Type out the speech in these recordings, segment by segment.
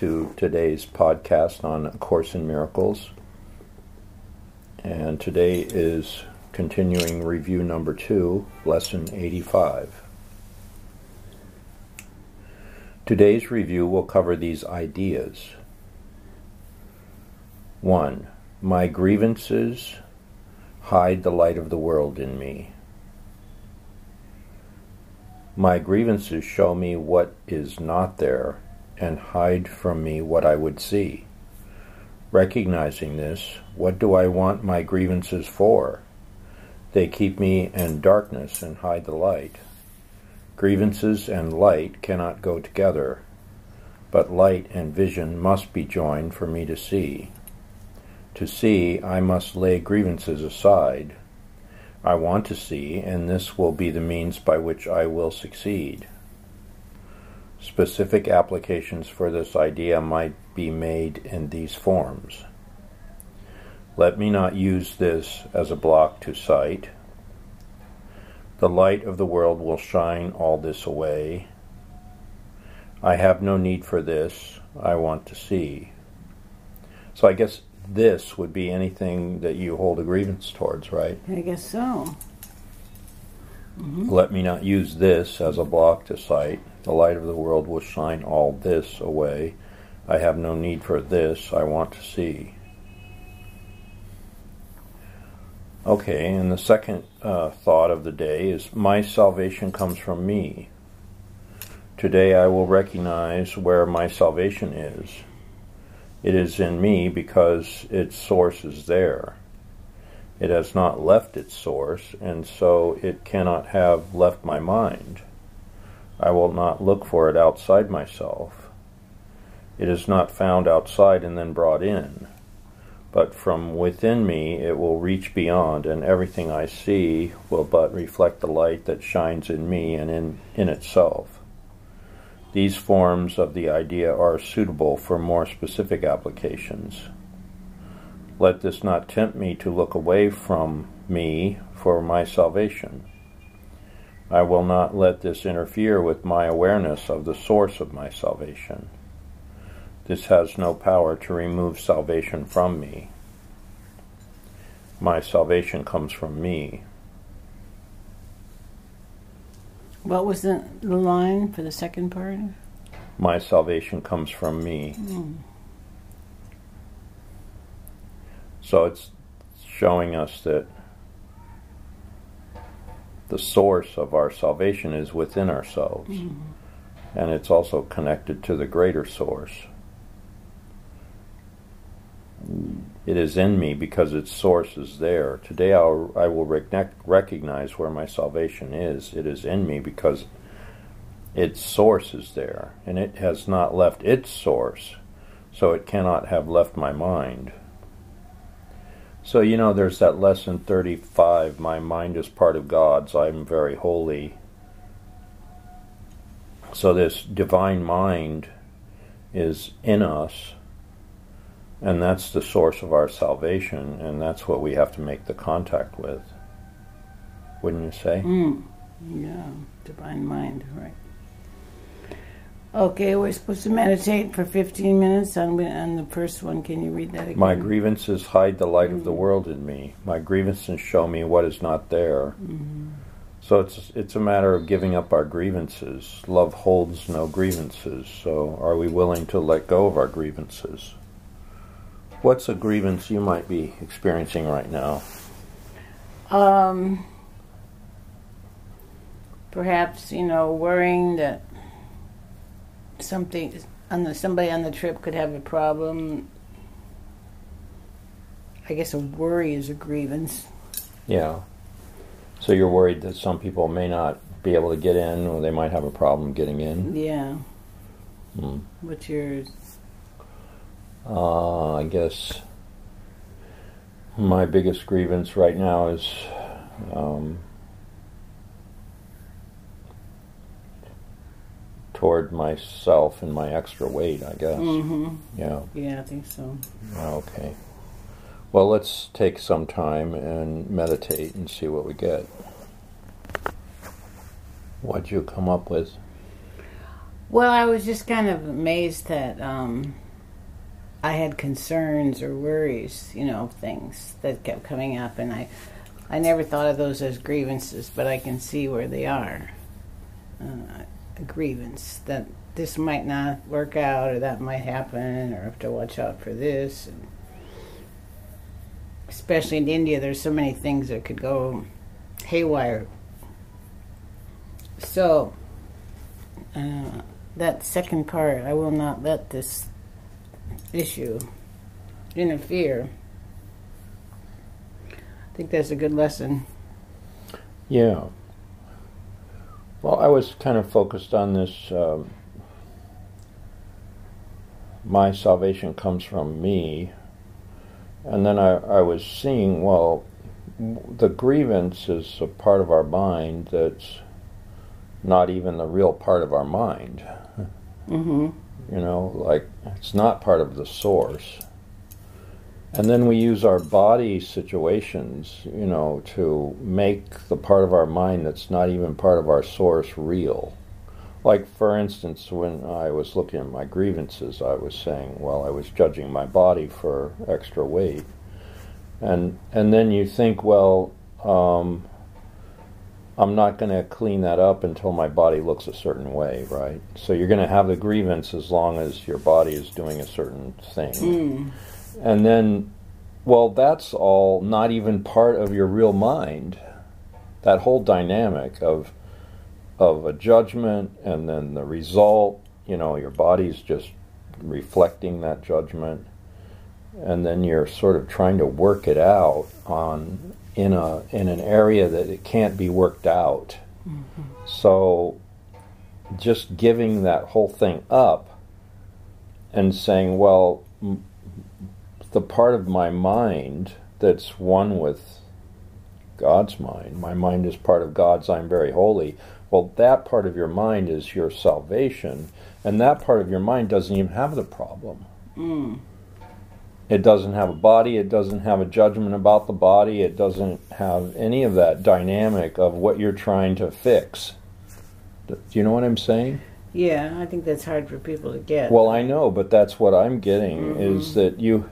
to today's podcast on A Course in Miracles. And today is continuing review number two, lesson 85. Today's review will cover these ideas. 1. My grievances hide the light of the world in me. My grievances show me what is not there and hide from me what I would see. Recognizing this, what do I want my grievances for? They keep me in darkness and hide the light. Grievances and light cannot go together, but light and vision must be joined for me to see. To see, I must lay grievances aside I want to see, and this will be the means by which I will succeed. Specific applications for this idea might be made in these forms. Let me not use this as a block to sight. The light of the world will shine all this away. I have no need for this. I want to see. So I guess this would be anything that you hold a grievance towards, right? I guess so. Mm-hmm. Let me not use this as a block to sight. The light of the world will shine all this away. I have no need for this. I want to see. Okay, and the second uh, thought of the day is My salvation comes from me. Today I will recognize where my salvation is. It is in me because its source is there. It has not left its source, and so it cannot have left my mind. I will not look for it outside myself. It is not found outside and then brought in, but from within me it will reach beyond, and everything I see will but reflect the light that shines in me and in, in itself. These forms of the idea are suitable for more specific applications. Let this not tempt me to look away from me for my salvation. I will not let this interfere with my awareness of the source of my salvation. This has no power to remove salvation from me. My salvation comes from me. What was the, the line for the second part? My salvation comes from me. Mm. So it's showing us that the source of our salvation is within ourselves. Mm. And it's also connected to the greater source. It is in me because its source is there. Today I'll, I will rec- recognize where my salvation is. It is in me because its source is there, and it has not left its source, so it cannot have left my mind. So, you know, there's that lesson 35 my mind is part of God's, I'm very holy. So, this divine mind is in us and that's the source of our salvation, and that's what we have to make the contact with. Wouldn't you say? Mm. Yeah, divine mind, right. Okay, we're supposed to meditate for 15 minutes on, on the first one. Can you read that again? My grievances hide the light mm of the mm. world in me. My grievances show me what is not there. Mm-hmm. So it's it's a matter of giving up our grievances. Love holds no grievances. So are we willing to let go of our grievances? What's a grievance you might be experiencing right now? Um, perhaps you know, worrying that something on the somebody on the trip could have a problem. I guess a worry is a grievance. Yeah. So you're worried that some people may not be able to get in, or they might have a problem getting in. Yeah. Hmm. What's yours? Uh, I guess my biggest grievance right now is um, toward myself and my extra weight, I guess. Mm-hmm. Yeah. Yeah, I think so. Okay. Well, let's take some time and meditate and see what we get. What'd you come up with? Well, I was just kind of amazed that um, I had concerns or worries, you know, things that kept coming up, and I, I never thought of those as grievances, but I can see where they are. Uh, grievance that this might not work out, or that might happen, or have to watch out for this. And especially in India, there's so many things that could go haywire. So, uh, that second part, I will not let this issue interfere. I think that's a good lesson. Yeah. Well, I was kind of focused on this. Um, my salvation comes from me. And then I, I was seeing, well, the grievance is a part of our mind that's not even the real part of our mind. Mm-hmm. You know, like it's not part of the source. And then we use our body situations, you know, to make the part of our mind that's not even part of our source real. Like, for instance, when I was looking at my grievances, I was saying, well, I was judging my body for extra weight. And, and then you think, well, um, I'm not going to clean that up until my body looks a certain way, right? So you're going to have the grievance as long as your body is doing a certain thing. Mm. And then, well, that's all not even part of your real mind. That whole dynamic of of a judgment and then the result, you know, your body's just reflecting that judgment. And then you're sort of trying to work it out on in a in an area that it can't be worked out. Mm-hmm. So just giving that whole thing up and saying, well, m- the part of my mind that's one with God's mind, my mind is part of God's, I'm very holy. Well, that part of your mind is your salvation, and that part of your mind doesn't even have the problem. Mm. It doesn't have a body, it doesn't have a judgment about the body, it doesn't have any of that dynamic of what you're trying to fix. Do you know what I'm saying? Yeah, I think that's hard for people to get. Well, I know, but that's what I'm getting Mhm. is that you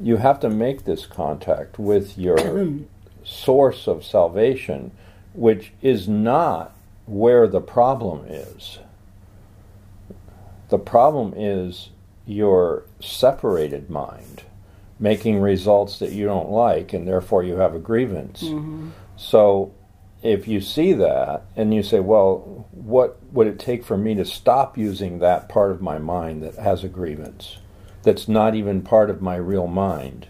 you have to make this contact with your source of salvation, which is not where the problem is. The problem is your separated mind making results that you don't like, and therefore you have a grievance. Mhm. So if you see that and you say, well, what would it take for me to stop using that part of my mind that has a grievance, that's not even part of my real mind?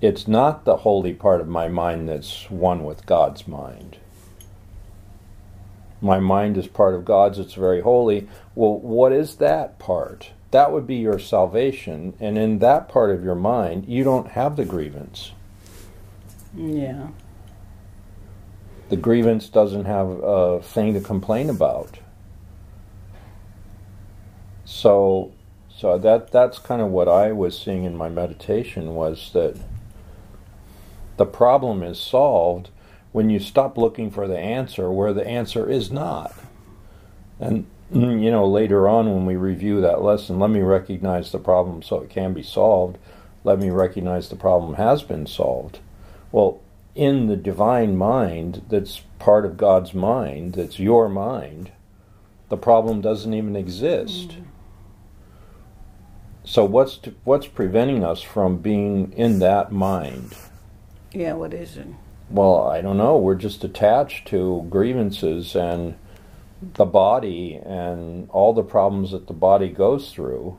It's not the holy part of my mind that's one with God's mind. My mind is part of God's, it's very holy. Well, what is that part? That would be your salvation, and in that part of your mind, you don't have the grievance. Yeah. the grievance doesn't have a thing to complain about. So, so that that's kind of what I was seeing in my meditation was that the problem is solved when you stop looking for the answer where the answer is not. And mm, you know, later on when we review that lesson, let me recognize the problem so it can be solved. Let me recognize the problem has been solved. Well, in the divine mind that's part of God's mind, that's your mind, the problem doesn't even exist. Mm. So what's to, what's preventing us from being in that mind? Yeah, what is it? Well, I don't know. We're just attached to grievances and the body and all the problems that the body goes through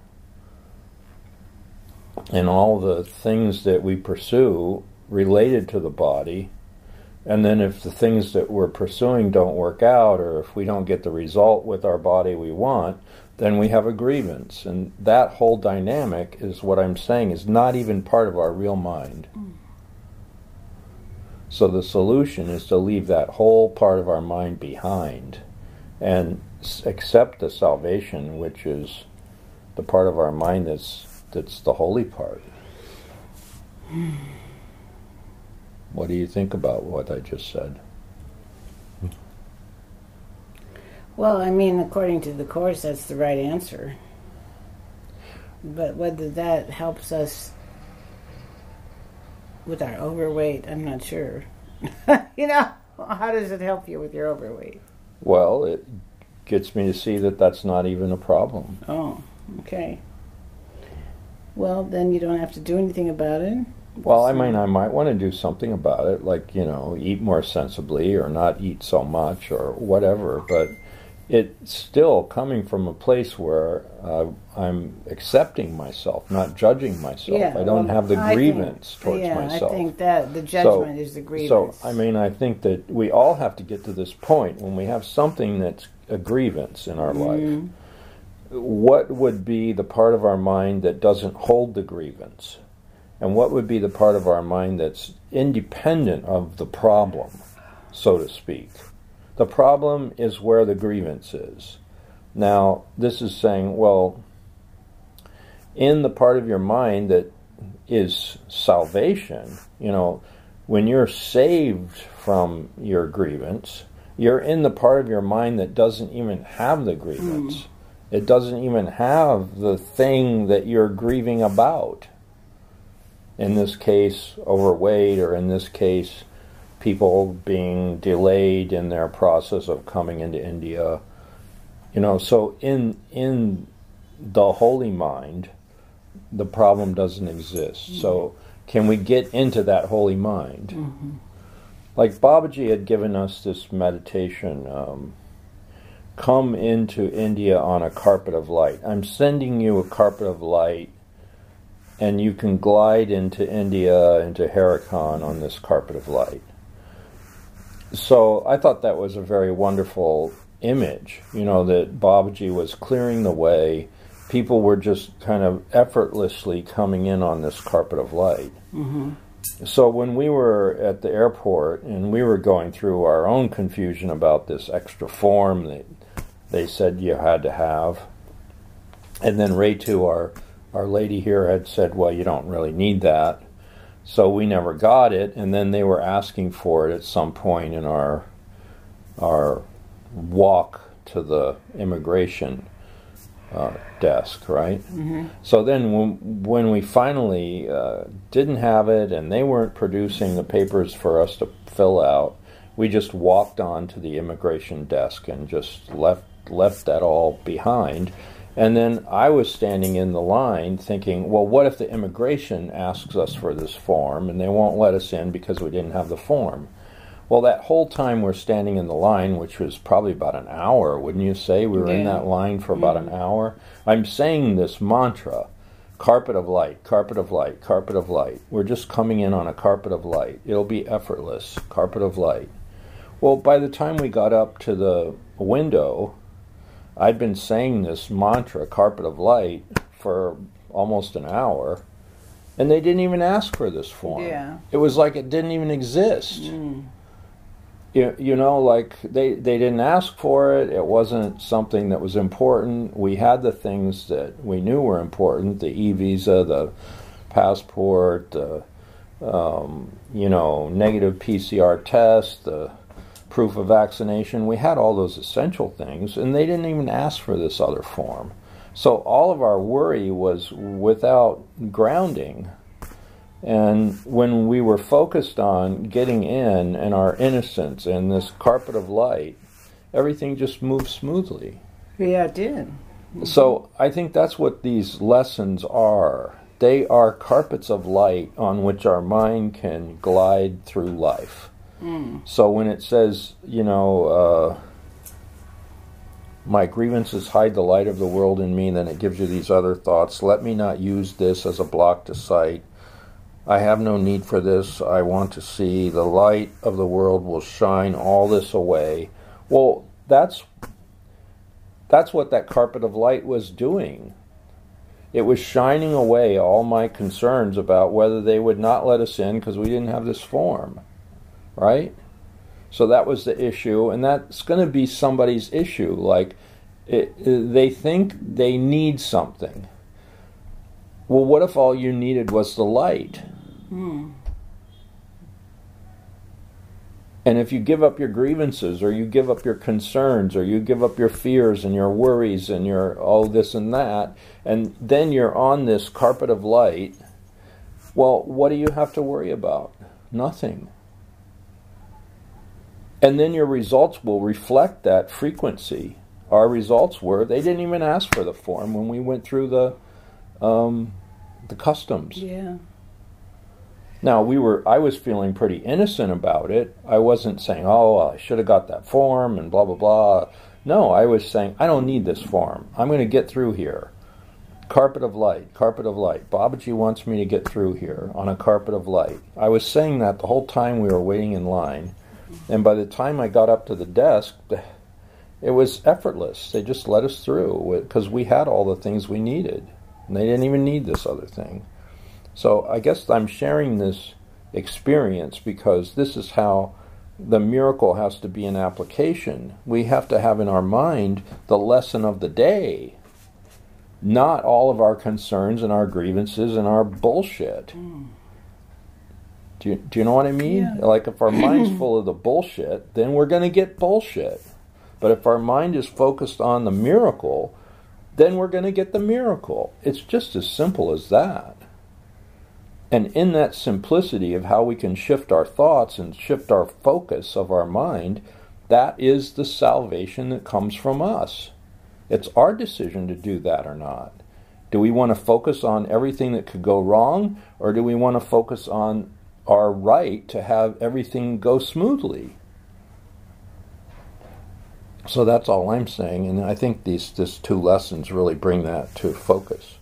and all the things that we pursue related to the body. And then if the things that we're pursuing don't work out or if we don't get the result with our body we want, then we have a grievance. And that whole dynamic is what I'm saying is not even part of our real mind. So the solution is to leave that whole part of our mind behind and accept the salvation, which is the part of our mind that's that's the holy part. What do you think about what I just said? Well, I mean, according to the course, that's the right answer. But whether that helps us with our overweight, I'm not sure. you know, how does it help you with your overweight? Well, it gets me to see that that's not even a problem. Oh, okay. Well, then you don't have to do anything about it. Well, I mean, I might want to do something about it, like, you know, eat more sensibly or not eat so much or whatever, but it's still coming from a place where uh, I'm accepting myself, not judging myself. Yeah, I don't well, have the I grievance think, towards yeah, myself. I think that the judgment is the grievance. So, I mean, I think that we all have to get to this point when we have something that's a grievance in our Mm-hmm. life. What would be the part of our mind that doesn't hold the grievance? And what would be the part of our mind that's independent of the problem, so to speak? The problem is where the grievance is. Now, this is saying, well, in the part of your mind that is salvation, you know, when you're saved from your grievance, you're in the part of your mind that doesn't even have the grievance. Hmm. It doesn't even have the thing that you're grieving about. In this case, overweight, or in this case, people being delayed in their process of coming into India. You know, so in in the holy mind, the problem doesn't exist. So can we get into that holy mind? Like Babaji had given us this meditation. Um, come into India on a carpet of light. I'm sending you a carpet of light, and you can glide into India, into Herakhan on this carpet of light. So I thought that was a very wonderful image, you know, that Babaji was clearing the way. People were just kind of effortlessly coming in on this carpet of light. Mm-hmm. So when we were at the airport and we were going through our own confusion about this extra form that they said you had to have, and then Ray too, our our lady here had said, well, you don't really need that. So we never got it, and then they were asking for it at some point in our our walk to the immigration uh, desk, right? So then, when, when we finally uh, didn't have it and they weren't producing the papers for us to fill out, we just walked on to the immigration desk and just left left that all behind. And then I was standing in the line thinking, well, what if the immigration asks us for this form and they won't let us in because we didn't have the form? Well, that whole time we're standing in the line, which was probably about an hour, wouldn't you say? We were in that line for about an mm-hmm. hour. I'm saying this mantra carpet of light, carpet of light, carpet of light. We're just coming in on a carpet of light. It'll be effortless, carpet of light. Well, by the time we got up to the window, I'd been saying this mantra, carpet of light, for almost an hour, and they didn't even ask for this form. Yeah. It was like it didn't even exist. You, you know, like they, they didn't ask for it. It wasn't something that was important. We had the things that we knew were important the e visa, the passport, the, um, you know, negative PCR test, the proof of vaccination. We had all those essential things, and they didn't even ask for this other form. So all of our worry was without grounding. And when we were focused on getting in and our innocence and this carpet of light, everything just moved smoothly. Yeah, it did. So I think that's what these lessons are. They are carpets of light on which our mind can glide through life. So when it says, you know, uh, my grievances hide the light of the world in me, then it gives you these other thoughts. Let me not use this as a block to sight. I have no need for this. I want to see the light of the world will shine all this away. Well, that's that's what that carpet of light was doing. It was shining away all my concerns about whether they would not let us in because we didn't have this form. Right? So that was the issue, and that's going to be somebody's issue. Like, it, they think they need something. Well, what if all you needed was the light? Hmm. And if you give up your grievances or you give up your concerns or you give up your fears and your worries and your all this and that, and then you're on this carpet of light, well, what do you have to worry about? Nothing. And then your results will reflect that frequency. Our results were they didn't even ask for the form when we went through the um, the customs. Yeah. Now we were I was feeling pretty innocent about it. I wasn't saying, "Oh, I should have got that form" and blah blah blah. No, I was saying, "I don't need this form. I'm going to get through here." Carpet of light, carpet of light. Babaji wants me to get through here on a carpet of light. I was saying that the whole time we were waiting in line. And by the time I got up to the desk, it was effortless. They just let us through because we had all the things we needed. And they didn't even need this other thing. So I guess I'm sharing this experience because this is how the miracle has to be an application. We have to have in our mind the lesson of the day, not all of our concerns and our grievances and our bullshit. Mm. Do you, do you know what I mean? Yeah. Like if our mind's full of the bullshit, then we're going to get bullshit. But if our mind is focused on the miracle, then we're going to get the miracle. It's just as simple as that. And in that simplicity of how we can shift our thoughts and shift our focus of our mind, that is the salvation that comes from us. It's our decision to do that or not. Do we want to focus on everything that could go wrong, or do we want to focus on our right to have everything go smoothly? So that's all I'm saying, and I think these these two lessons really bring that to focus.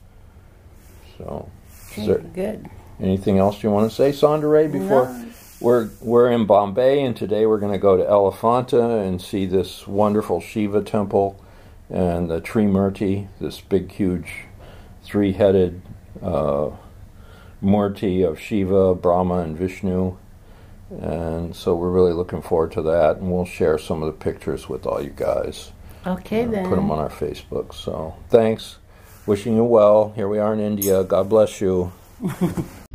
So, there, good. Anything else you want to say, Sondra Ray? before no. we're we're in Bombay and today we're going to go to Elephanta and see this wonderful Shiva temple and the Trimurti, this big huge three-headed uh, Murti of Shiva, Brahma and Vishnu. And so we're really looking forward to that and we'll share some of the pictures with all you guys. Okay uh, then. Put them on our Facebook. So, thanks. Wishing you well. Here we are in India. God bless you.